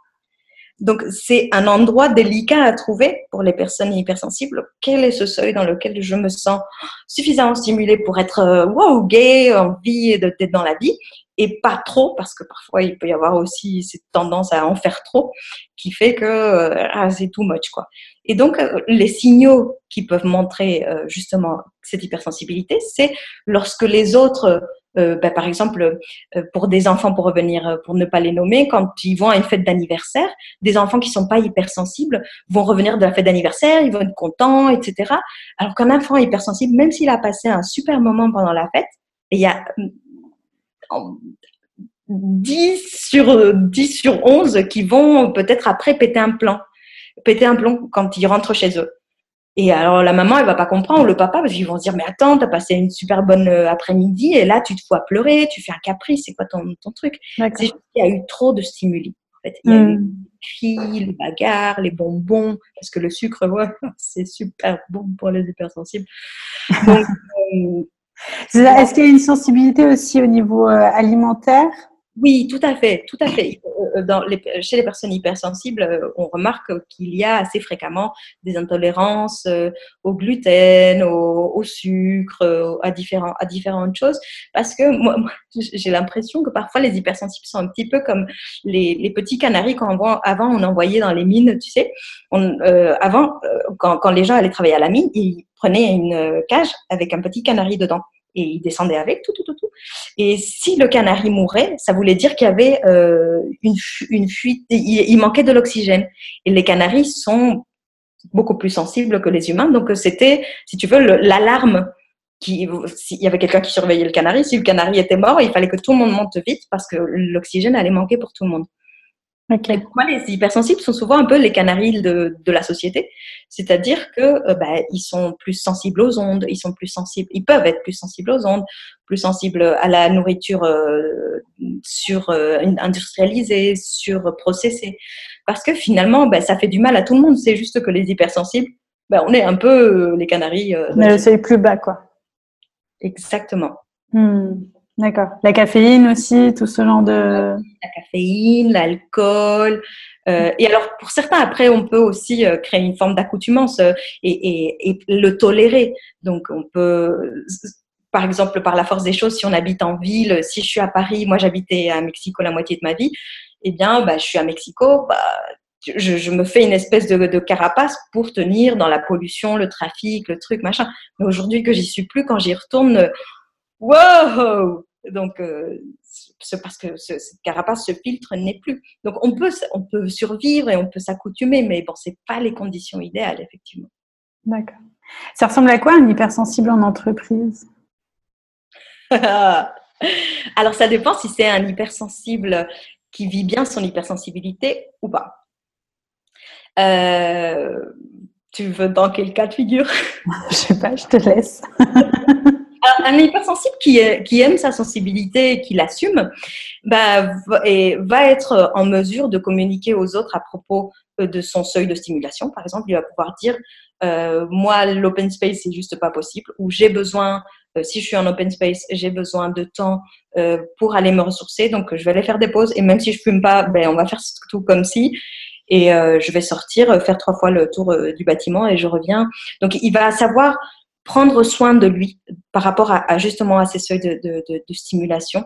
Donc, c'est un endroit délicat à trouver pour les personnes hypersensibles. Quel est ce seuil dans lequel je me sens suffisamment stimulée pour être euh, wow, gay, envie d'être dans la vie? Et pas trop, parce que parfois il peut y avoir aussi cette tendance à en faire trop, qui fait que euh, ah, c'est too much quoi. Et donc euh, les signaux qui peuvent montrer justement cette hypersensibilité, c'est lorsque les autres ben, par exemple, pour des enfants, pour revenir, pour ne pas les nommer, quand ils vont à une fête d'anniversaire, des enfants qui sont pas hypersensibles vont revenir de la fête d'anniversaire, ils vont être contents, etc. Alors qu'un enfant hypersensible, même s'il a passé un super moment pendant la fête, il y a 10 sur 10 sur 11 qui vont peut-être après péter un plan, péter un plomb quand ils rentrent chez eux. Et alors la maman, elle va pas comprendre, le papa, parce qu'ils vont se dire, mais attends, tu as passé une super bonne euh, après-midi et là, tu te vois pleurer, tu fais un caprice, c'est quoi ton, ton truc? C'est juste qu'il y a eu trop de stimuli. En fait. Il y a eu hmm. les cris, les bagarres, les bonbons, parce que le sucre, *laughs* ouais, c'est super bon pour les hypersensibles. Euh, *laughs* est-ce qu'il y a une sensibilité aussi au niveau euh, alimentaire? Oui, tout à fait, tout à fait. Euh, chez les personnes hypersensibles, euh, on remarque qu'il y a assez fréquemment des intolérances au gluten, au, sucre, à, à différentes choses, parce que moi, j'ai l'impression que parfois les hypersensibles sont un petit peu comme les, petits canaris qu'avant on envoyait dans les mines, tu sais. On, avant, quand, quand les gens allaient travailler à la mine, ils prenaient une cage avec un petit canari dedans et il descendait avec tout, tout, tout, tout. Et si le canari mourait, ça voulait dire qu'il y avait euh, une, fuite, il, manquait de l'oxygène. Et les canaris sont beaucoup plus sensibles que les humains, donc c'était, si tu veux, l'alarme. S'il y avait quelqu'un qui surveillait le canari, si le canari était mort, il fallait que tout le monde monte vite parce que l'oxygène allait manquer pour tout le monde. Okay. Moi, les hypersensibles sont souvent un peu les canaris de, de la société, c'est-à-dire que euh, bah, ils sont plus sensibles aux ondes, ils sont plus sensibles, ils peuvent être plus sensibles aux ondes, plus sensibles à la nourriture euh, sur euh, industrialisée, sur processée, parce que finalement, bah, ça fait du mal à tout le monde. C'est juste que les hypersensibles, bah, on est un peu les canaris. Mais c'est plus bas, quoi. Exactement. Hmm. D'accord. La caféine aussi, tout ce genre de... La caféine, l'alcool. Euh, et alors, pour certains, après, on peut aussi euh, créer une forme d'accoutumance euh, et, et, le tolérer. Donc, on peut, par exemple, par la force des choses, si on habite en ville, si je suis à Paris, moi j'habitais à Mexico la moitié de ma vie, eh bien, bah, je suis à Mexico, bah, je, je, me fais une espèce de, de, carapace pour tenir dans la pollution, le trafic, le truc, machin. Mais aujourd'hui que j'y suis plus, quand j'y retourne, wow donc, euh, c'est parce que ce, cette carapace, ce filtre n'est plus. Donc, on peut, on peut survivre et on peut s'accoutumer, mais bon, c'est pas les conditions idéales, effectivement. D'accord. Ça ressemble à quoi un hypersensible en entreprise? *laughs* Alors, ça dépend si c'est un hypersensible qui vit bien son hypersensibilité ou pas. Euh, tu veux dans quel cas de figure? *laughs* Je sais pas, je te laisse. *laughs* un hypersensible qui, qui aime sa sensibilité et qui l'assume, bah, va être en mesure de communiquer aux autres à propos euh, de son seuil de stimulation. Par exemple, il va pouvoir dire euh, moi, l'open space, c'est juste pas possible, ou j'ai besoin, euh, si je suis en open space, j'ai besoin de temps pour aller me ressourcer, donc je vais aller faire des pauses, et même si je fume pas, ben, on va faire tout comme si, et je vais sortir, faire trois fois le tour du bâtiment, et je reviens. Donc, il va savoir prendre soin de lui par rapport à, justement à ces seuils de, stimulation,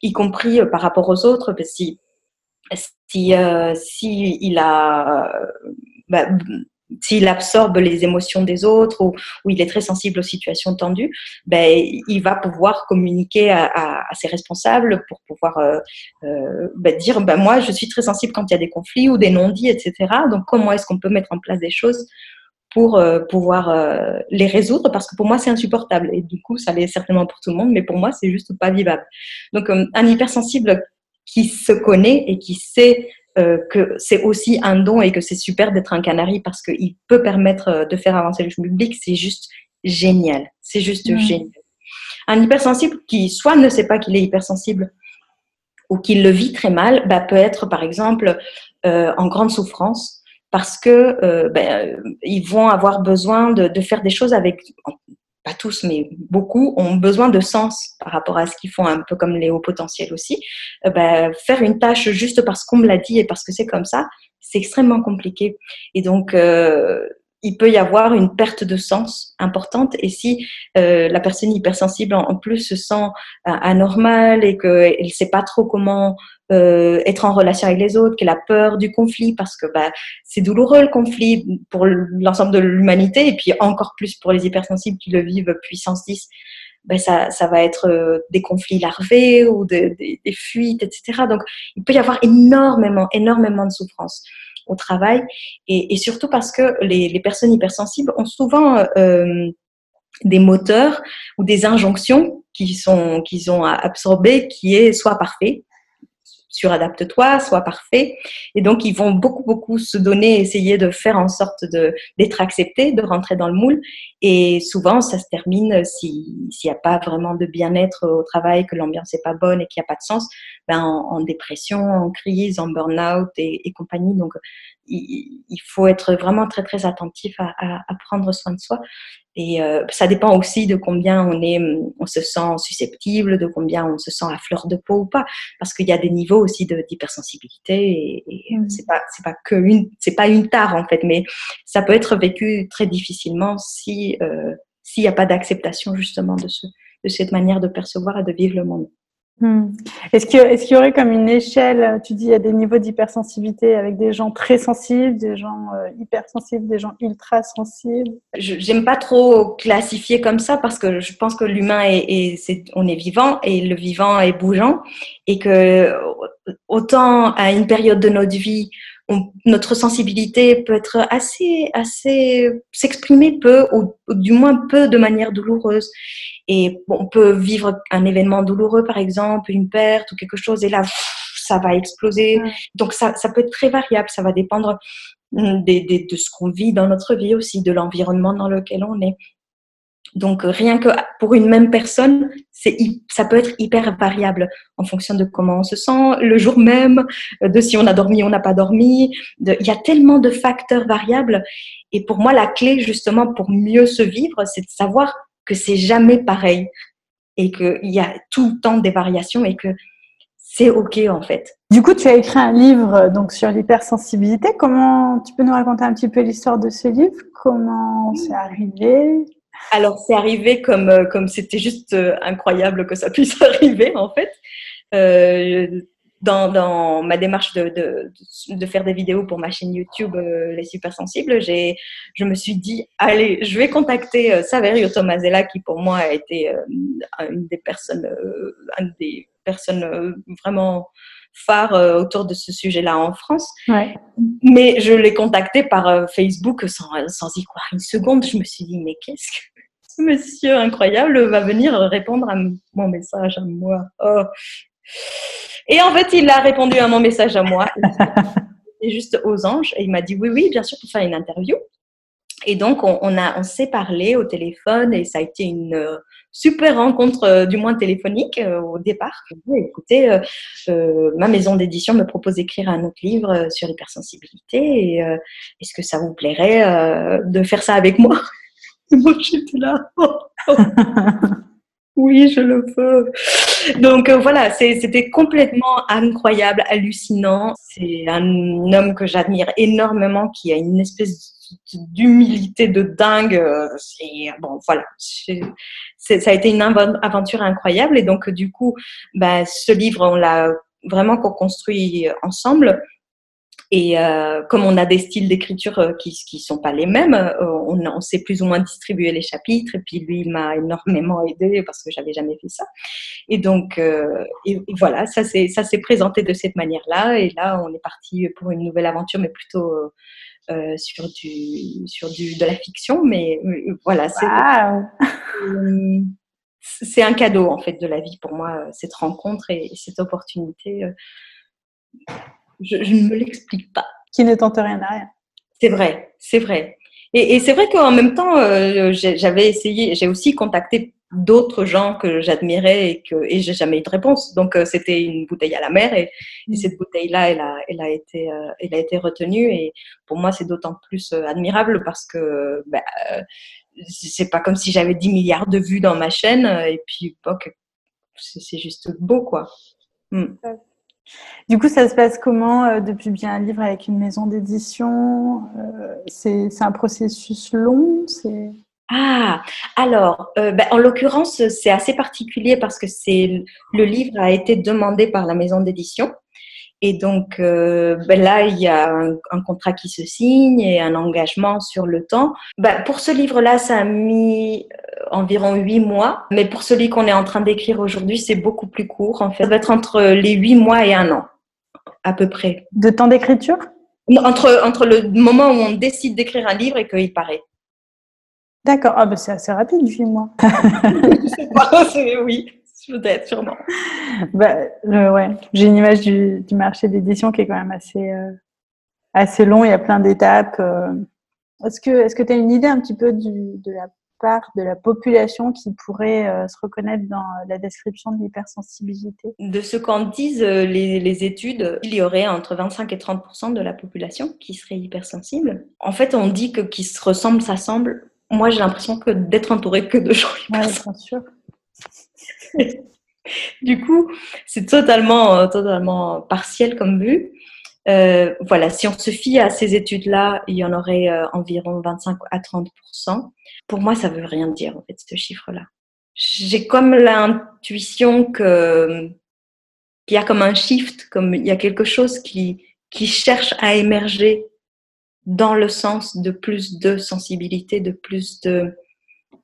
y compris euh, par rapport aux autres, parce si si, euh, a bah, s'il absorbe les émotions des autres ou, il est très sensible aux situations tendues, ben, il va pouvoir communiquer à, ses responsables pour pouvoir euh, ben, dire ben, moi je suis très sensible quand il y a des conflits ou des non-dits, etc. Donc comment est-ce qu'on peut mettre en place des choses pour euh, pouvoir euh, les résoudre parce que pour moi c'est insupportable et du coup ça l'est certainement pour tout le monde mais pour moi c'est juste pas vivable. Donc euh, un hypersensible qui se connaît et qui sait que c'est aussi un don et que c'est super d'être un canari parce qu'il peut permettre de faire avancer le public, c'est juste génial. C'est juste génial. Un hypersensible qui soit ne sait pas qu'il est hypersensible ou qu'il le vit très mal, bah, peut être par exemple en grande souffrance parce que euh, ben, ils vont avoir besoin de, de, faire des choses avec pas tous, mais beaucoup, ont besoin de sens par rapport à ce qu'ils font, un peu comme les hauts potentiels aussi. Euh, ben, faire une tâche juste parce qu'on me l'a dit et parce que c'est comme ça, c'est extrêmement compliqué. Et donc, euh, il peut y avoir une perte de sens importante. Et si euh, la personne hypersensible en, plus se sent euh, anormale et qu'elle ne sait pas trop comment euh, être en relation avec les autres, qu'elle a peur du conflit parce que bah, c'est douloureux le conflit pour l'ensemble de l'humanité et puis encore plus pour les hypersensibles qui le vivent puissance 10. Ben ça, ça va être euh, des conflits larvés ou des, fuites, etc. Donc, il peut y avoir énormément, énormément de souffrance au travail et, surtout parce que les, personnes hypersensibles ont souvent euh, des moteurs ou des injonctions qui sont qu'ils ont à absorber qui est soit parfait suradapte-toi, sois parfait. Et donc, ils vont beaucoup, beaucoup se donner, essayer de faire en sorte d'être acceptés, de rentrer dans le moule. Et souvent, ça se termine s'il n'y a pas vraiment de bien-être au travail, que l'ambiance n'est pas bonne et qu'il n'y a pas de sens, ben, en, dépression, en crise, en burn-out et, compagnie. Donc, il, faut être vraiment très, très attentif à prendre soin de soi. Et euh, ça dépend aussi de combien on est, on se sent susceptible, de combien on se sent à fleur de peau ou pas, parce qu'il y a des niveaux aussi d'hypersensibilité et, et mmh. c'est pas c'est pas que une c'est pas une tare en fait, mais ça peut être vécu très difficilement si euh, s'il n'y a pas d'acceptation justement de ce de cette manière de percevoir et de vivre le monde. Hmm. Est-ce qu'il est y aurait comme une échelle, tu dis, il y a des niveaux d'hypersensibilité avec des gens très sensibles, des gens euh, hypersensibles, des gens ultra sensibles? J'aime pas trop classifier comme ça parce que je pense que l'humain est, on est vivant et le vivant est bougeant et que autant à une période de notre vie notre sensibilité peut être assez, assez s'exprimer peu, ou, du moins peu de manière douloureuse. Et on peut vivre un événement douloureux, par exemple, une perte ou quelque chose, et là, ça va exploser. Donc, ça, ça peut être très variable. Ça va dépendre hum, de ce qu'on vit dans notre vie aussi, de l'environnement dans lequel on est. Donc, rien que pour une même personne, c'est, ça peut être hyper variable en fonction de comment on se sent le jour même, de si on a dormi ou on n'a pas dormi. De, il y a tellement de facteurs variables. Et pour moi, la clé, justement, pour mieux se vivre, c'est de savoir que c'est jamais pareil et qu'il y a tout le temps des variations et que c'est OK, en fait. Du coup, tu as écrit un livre donc sur l'hypersensibilité. Comment tu peux nous raconter un petit peu l'histoire de ce livre? Comment c'est arrivé? Alors, c'est arrivé comme euh, comme c'était juste euh, incroyable que ça puisse *laughs* arriver en fait. Euh, dans, dans, ma démarche de, de, faire des vidéos pour ma chaîne YouTube Les Supersensibles, j'ai, je me suis dit, allez, je vais contacter Saverio Tomasella, qui pour moi a été une des personnes, une des personnes vraiment phares autour de ce sujet-là en France. Ouais. Mais je l'ai contacté par Facebook sans, sans y croire une seconde. Je me suis dit, mais qu'est-ce que ce monsieur incroyable va venir répondre à mon message à moi? Oh. Et en fait, il a répondu à mon message à moi. Et *laughs* juste aux anges. Et il m'a dit oui, oui, bien sûr, pour faire une interview. Et donc, on, a, on s'est parlé au téléphone et ça a été une euh, super rencontre, euh, du moins téléphonique, euh, au départ. Écoutez, ma maison d'édition me propose d'écrire un autre livre sur l'hypersensibilité. Est-ce que ça vous plairait de faire ça avec moi? *laughs* Moi, j'étais là. *laughs* oui, je le veux. Donc euh, voilà, c'était complètement incroyable, hallucinant. C'est un homme que j'admire énormément, qui a une espèce d'humilité de dingue. C'est bon, voilà. Ça a été une aventure incroyable et donc du coup, bah, ce livre, on l'a vraiment co-construit ensemble. Et euh, comme on a des styles d'écriture euh, qui qui sont pas les mêmes, euh, on, sait plus ou moins distribuer les chapitres. Et puis lui, il m'a énormément aidé parce que j'avais jamais fait ça. Et donc euh, voilà, ça s'est ça s'est présenté de cette manière-là. Et là, on est parti pour une nouvelle aventure, mais plutôt euh, sur du sur du de la fiction. Mais voilà, c'est wow. *laughs* c'est un cadeau en fait de la vie pour moi cette rencontre et, et cette opportunité je, ne me l'explique pas. Qui ne tente rien à rien. C'est vrai, c'est vrai. Et, et c'est vrai qu'en même temps, euh, j'avais essayé, j'ai aussi contacté d'autres gens que j'admirais et que et j'ai jamais eu de réponse. Donc euh, c'était une bouteille à la mer et, Mm. cette bouteille-là, elle a, elle a été, euh, elle a été retenue et pour moi c'est d'autant plus euh, admirable parce que bah, c'est pas comme si j'avais 10 milliards de vues dans ma chaîne et puis c'est juste beau quoi. Mm. Du coup, ça se passe comment de publier un livre avec une maison d'édition? C'est c'est un processus long? C'est... Ah, alors, euh, ben, en l'occurrence, c'est assez particulier parce que c'est le livre a été demandé par la maison d'édition. Et donc, euh, ben là, il y a un, un contrat qui se signe et un engagement sur le temps. Ben, pour ce livre-là, ça a mis euh, environ huit mois. Mais pour celui qu'on est en train d'écrire aujourd'hui, c'est beaucoup plus court. En fait, ça va être entre les huit mois et un an, à peu près. De temps d'écriture? Entre, entre le moment où on décide d'écrire un livre et qu'il paraît. D'accord. Ah, bah, c'est assez rapide, huit mois. *laughs* Je sais pas, c'est- oui, peut-être, sûrement. Bah, euh, ouais. J'ai une image du, du marché d'édition qui est quand même assez, euh, assez long. Il y a plein d'étapes. euh. Est-ce que est-ce que tu as une idée un petit peu du, de la part de la population qui pourrait euh, se reconnaître dans la description de l'hypersensibilité? De ce qu'en disent euh, les, les études, il y aurait entre 25 et 30% de la population qui serait hypersensible. En fait, on dit que qui se ressemble, s'assemble. Moi, j'ai l'impression que d'être entouré que de gens Ouais, hypersensibles. bien sûr. *laughs* Du coup, c'est totalement, euh, totalement partiel comme vue. Euh, voilà, si on se fie à ces études-là, il y en aurait euh, environ 25 à 30% Pour moi, ça veut rien dire, en fait, ce chiffre-là. J'ai comme l'intuition que qu'il y a comme un shift, comme il y a quelque chose qui, qui cherche à émerger dans le sens de plus de sensibilité, de plus de,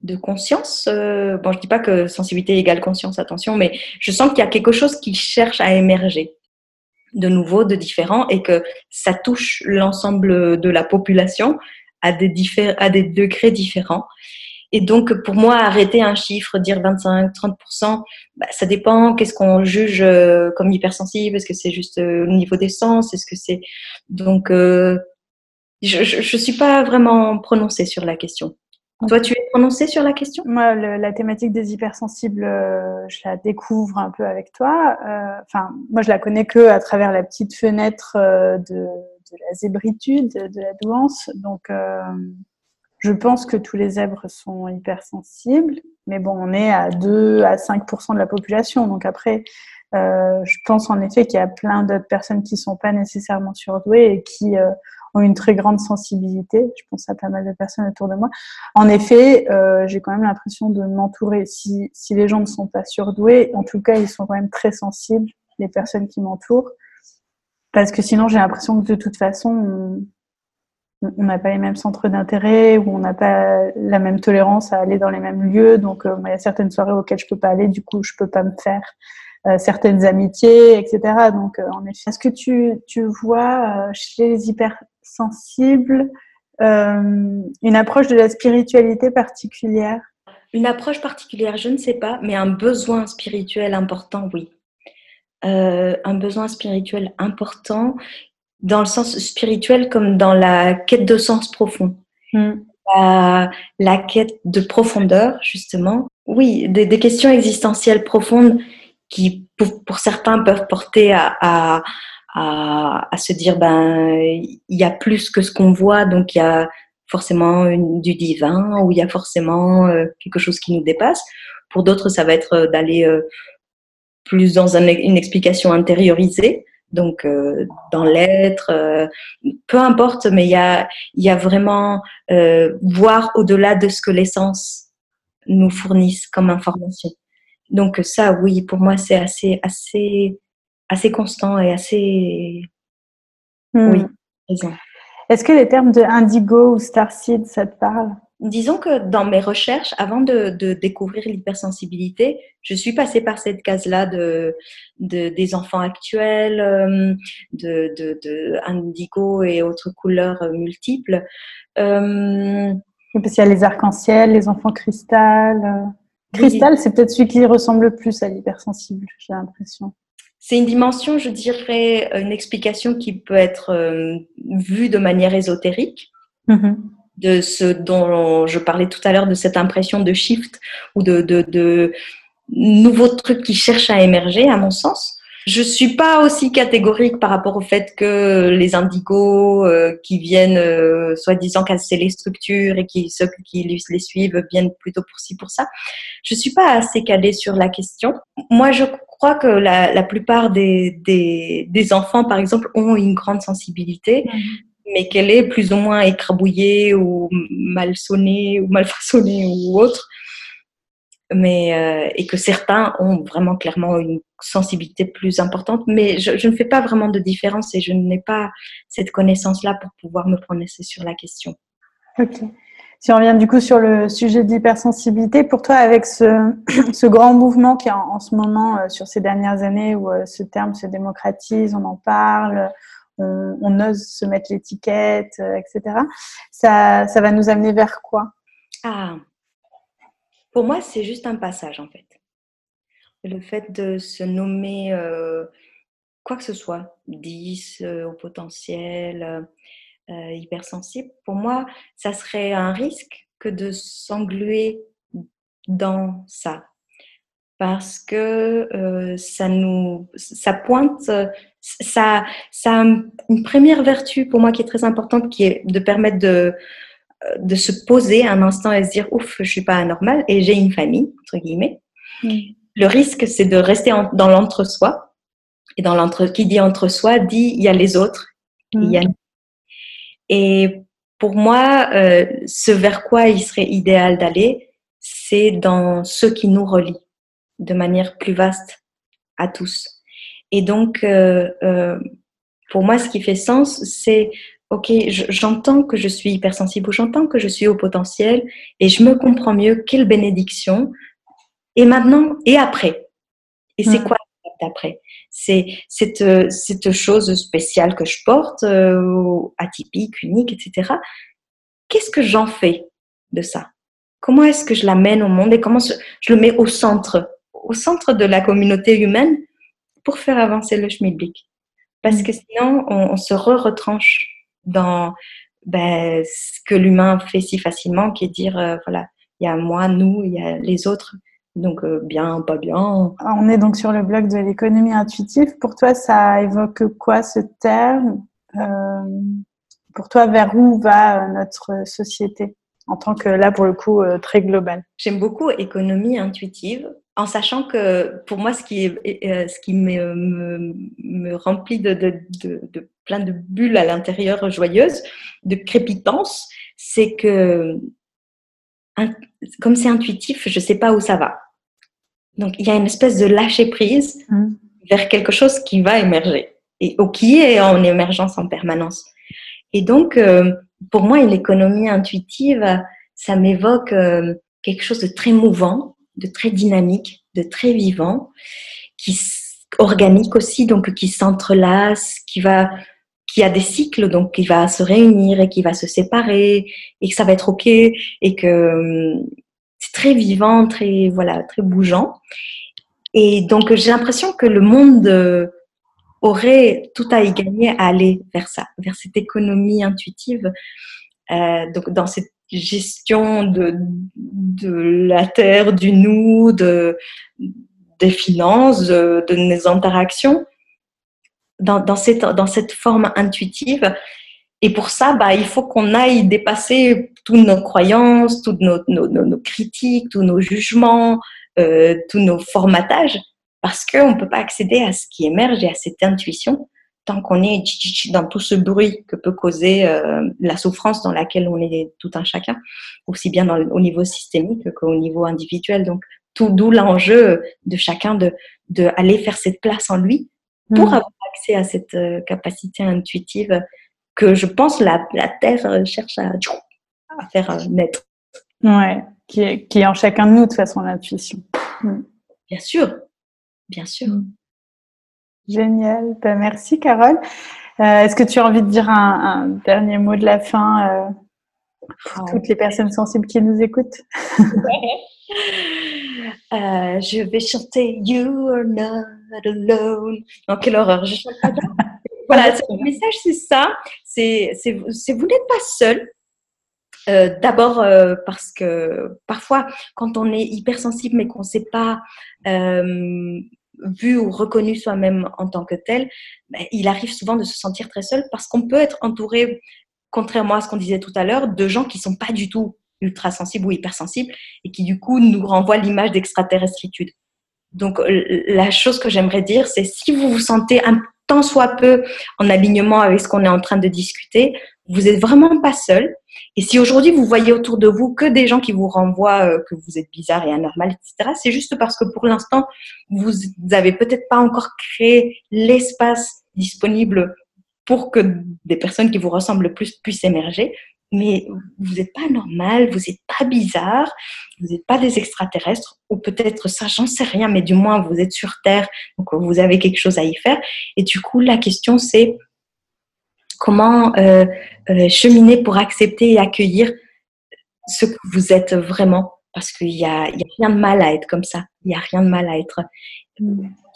de conscience. Euh, bon, je dis pas que sensibilité égale conscience, attention, mais je sens qu'il y a quelque chose qui cherche à émerger de nouveau, de différent, et que ça touche l'ensemble de la population à des, à des degrés différents. Et donc, pour moi, arrêter un chiffre, dire 25, 30%, bah, ça dépend. Qu'est-ce qu'on juge euh, comme hypersensible Est-ce que c'est juste euh, le niveau des sens Est-ce que c'est donc euh, je, je suis pas vraiment prononcée sur la question. Toi, tu es prononcée sur la question? Moi, le- la thématique des hypersensibles, euh, je la découvre un peu avec toi. Euh, Enfin, moi, je la connais que à travers la petite fenêtre euh, de, de la zébritude, de la douance. Donc, euh, je pense que tous les zèbres sont hypersensibles, mais bon, on est à 2 à 5% de la population. Donc après, euh, je pense en effet qu'il y a plein d'autres personnes qui sont pas nécessairement surdouées et qui euh, ont une très grande sensibilité. Je pense à pas mal de personnes autour de moi. En effet, euh, j'ai quand même l'impression de m'entourer. Si, les gens ne sont pas surdoués, en tout cas, ils sont quand même très sensibles, les personnes qui m'entourent. Parce que sinon, j'ai l'impression que de toute façon, on- n'a pas les mêmes centres d'intérêt ou on n'a pas la même tolérance à aller dans les mêmes lieux. Donc, euh, il y a certaines soirées auxquelles je peux pas aller, du coup, je peux pas me faire euh, certaines amitiés, etc. Donc, en effet, est-ce que tu, tu vois chez les hypersensibles euh, une approche de la spiritualité particulière? Une approche particulière, je ne sais pas, mais un besoin spirituel important, oui. Euh, un besoin spirituel important dans le sens spirituel comme dans la quête de sens profond. Hmm. La, la quête de profondeur, justement. Oui, des, des questions existentielles profondes qui, pour, pour certains, peuvent porter à, à, à, à se dire, ben, il y a plus que ce qu'on voit, donc il y a forcément du divin ou il y a forcément euh, quelque chose qui nous dépasse. Pour d'autres, ça va être euh, d'aller euh, plus dans un, une explication intériorisée, donc euh, dans l'être, euh, peu importe, mais il y a, il y a vraiment euh, voir au-delà de ce que les sens nous fournissent comme information. Donc ça, oui, pour moi, c'est assez, assez, assez constant et assez, Hmm. oui, présent. Est-ce que les termes de indigo ou starseed, ça te parle? Disons que dans mes recherches, avant de, de découvrir l'hypersensibilité, je suis passée par cette case-là de, de, des enfants actuels, euh, de, de, indigo et autres couleurs multiples. Euh, Parce qu'il y a les arcs-en-ciel, les enfants cristal. euh. Oui. Cristal, c'est peut-être celui qui ressemble le plus à l'hypersensible, j'ai l'impression. C'est une dimension, je dirais, une explication qui peut être euh, vue de manière ésotérique. Mhm. de ce dont je parlais tout à l'heure, de cette impression de shift ou de, de, de nouveaux trucs qui cherchent à émerger, à mon sens. Je suis pas aussi catégorique par rapport au fait que les indigos euh, qui viennent euh, soi-disant casser les structures et qui ceux qui les suivent viennent plutôt pour ci pour ça. Je suis pas assez calée sur la question. Moi, je crois que la, la plupart des, des, des, enfants, par exemple, ont une grande sensibilité. Mmh mais qu'elle est plus ou moins écrabouillée ou mal sonnée ou mal façonnée ou autre mais euh, et que certains ont vraiment clairement une sensibilité plus importante, mais je, je ne fais pas vraiment de différence et je n'ai pas cette connaissance-là pour pouvoir me prononcer sur la question. Ok. Si on revient du coup sur le sujet d'hypersensibilité, pour toi, avec ce, *clears throat* ce grand mouvement qui est en, en ce moment euh, sur ces dernières années où euh, ce terme se démocratise, on en parle, on, on ose se mettre l'étiquette, euh, etc., ça, ça va nous amener vers quoi? Ah, pour moi, c'est juste un passage, en fait. Le fait de se nommer euh, quoi que ce soit, 10 euh, au potentiel, euh, hypersensible, pour moi, ça serait un risque que de s'engluer dans ça. Parce que ça nous, ça pointe, ça, ça a une première vertu pour moi qui est très importante, qui est de permettre de, de se poser un instant et se dire ouf, je suis pas anormal et j'ai une famille entre guillemets. Mm. Le risque, c'est de rester en, dans l'entre-soi. Et dans l'entre, qui dit entre-soi dit il y a les autres. Mm. Il y a... Et pour moi, euh, ce vers quoi il serait idéal d'aller, c'est dans ce qui nous relie de manière plus vaste à tous. Et donc, euh, euh, pour moi, ce qui fait sens, c'est ok, j'entends que je suis hypersensible ou j'entends que je suis au potentiel et je me comprends mieux. Quelle bénédiction. Et maintenant, et après? Et c'est quoi après? C'est cette, cette chose spéciale que je porte, euh, atypique, unique, etc. Qu'est-ce que j'en fais de ça? Comment est-ce que je l'amène au monde et comment je le mets au centre, au centre de la communauté humaine pour faire avancer le schmilblick? Parce que sinon, on, on se re-retranche dans ben, ce que l'humain fait si facilement, qui est dire, euh, voilà, il y a moi, nous, il y a les autres. Donc, euh, bien, pas bien. On est donc sur le blog de l'économie intuitive. Pour toi, ça évoque quoi ce terme? Euh, Pour toi, vers où va notre société? En tant que, là, pour le coup, très global J'aime beaucoup économie intuitive en sachant que pour moi, ce qui, est, ce qui me, me, me remplit de, de, de, de plein de bulles à l'intérieur joyeuses, de crépitance, c'est que comme c'est intuitif, je ne sais pas où ça va. Donc il y a une espèce de lâcher prise mmh. vers quelque chose qui va émerger et ou qui est en émergence en permanence. Et donc euh, pour moi, l'économie intuitive, ça m'évoque euh, quelque chose de très mouvant, de très dynamique, de très vivant, qui organique aussi, donc qui s'entrelace, qui va qui a des cycles, donc qui va se réunir et qui va se séparer, et que ça va être ok, et que hum, c'est très vivant, très voilà, très bougeant. Et donc j'ai l'impression que le monde aurait tout à y gagner à aller vers ça, vers cette économie intuitive, euh, donc dans cette gestion de, la terre, du nous, de, des finances, de, nos interactions. Dans, cette, forme intuitive. Et pour ça, bah, il faut qu'on aille dépasser toutes nos croyances, toutes nos critiques, tous nos jugements, euh, tous nos formatages, parce qu'on ne peut pas accéder à ce qui émerge et à cette intuition tant qu'on est dans tout ce bruit que peut causer euh, la souffrance dans laquelle on est tout un chacun, aussi bien dans, au niveau systémique qu'au niveau individuel. Donc, tout d'où l'enjeu de chacun de, de aller faire cette place en lui pour mm. avoir accès à cette euh, capacité intuitive que je pense la, la Terre cherche à, à faire euh, naître. Ouais, qui est, qui est en chacun de nous de toute façon l'intuition. Mm. Bien sûr, bien sûr. Mm. Génial. Ben, merci, Carole. Euh, Est-ce que tu as envie de dire un, un dernier mot de la fin euh, pour oh. toutes les personnes sensibles qui nous écoutent? *laughs* Euh, Je vais chanter You are not alone. Quelle horreur, je chante pas *laughs* voilà, le message, c'est ça. C'est vous n'êtes pas seul. D'abord parce que parfois, quand on est hypersensible mais qu'on ne sait pas vu ou reconnu soi-même en tant que tel, ben, il arrive souvent de se sentir très seul parce qu'on peut être entouré, contrairement à ce qu'on disait tout à l'heure, de gens qui sont pas du tout ultra sensibles ou hypersensibles et qui du coup nous renvoient l'image d'extraterrestritude. Donc la chose que j'aimerais dire, c'est si vous vous sentez un tant soit peu en alignement avec ce qu'on est en train de discuter, vous n'êtes vraiment pas seul. Et si aujourd'hui vous voyez autour de vous que des gens qui vous renvoient euh, que vous êtes bizarre et anormal, etc., c'est juste parce que pour l'instant, vous n'avez peut-être pas encore créé l'espace disponible pour que des personnes qui vous ressemblent le plus puissent émerger. Mais vous n'êtes pas normal, vous n'êtes pas bizarre, vous n'êtes pas des extraterrestres, ou peut-être ça, j'en sais rien, mais du moins vous êtes sur Terre, donc vous avez quelque chose à y faire. Et du coup, la question c'est comment euh, euh, cheminer pour accepter et accueillir ce que vous êtes vraiment. Parce qu'il n'y a, y a rien de mal à être comme ça. Il n'y a rien de mal à être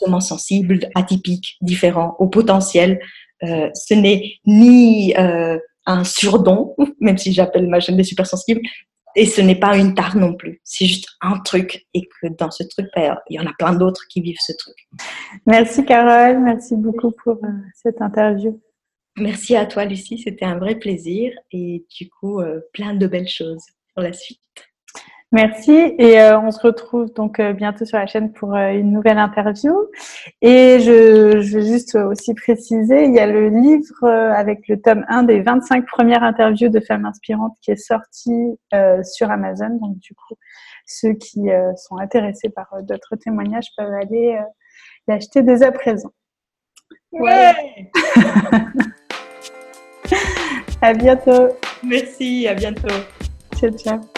vraiment sensible, atypique, différent, au potentiel. Euh, ce n'est ni un surdon, *laughs* même si j'appelle ma chaîne des super sensibles, et ce n'est pas une tare non plus. C'est juste un truc. Et que dans ce truc, ben, il y en a plein d'autres qui vivent ce truc. Merci Carole. Merci beaucoup pour cette interview. Merci à toi, Lucie. C'était un vrai plaisir et du coup, euh, plein de belles choses pour la suite. Merci et euh, on se retrouve donc euh, bientôt sur la chaîne pour une nouvelle interview. Et je, je, vais juste aussi préciser, il y a le livre avec le tome 1 des 25 premières interviews de femmes inspirantes qui est sorti sur Amazon. Donc du coup, ceux qui sont intéressés par d'autres témoignages peuvent aller l'acheter dès à présent. Ouais *laughs* À bientôt. Merci, à bientôt. Ciao, ciao.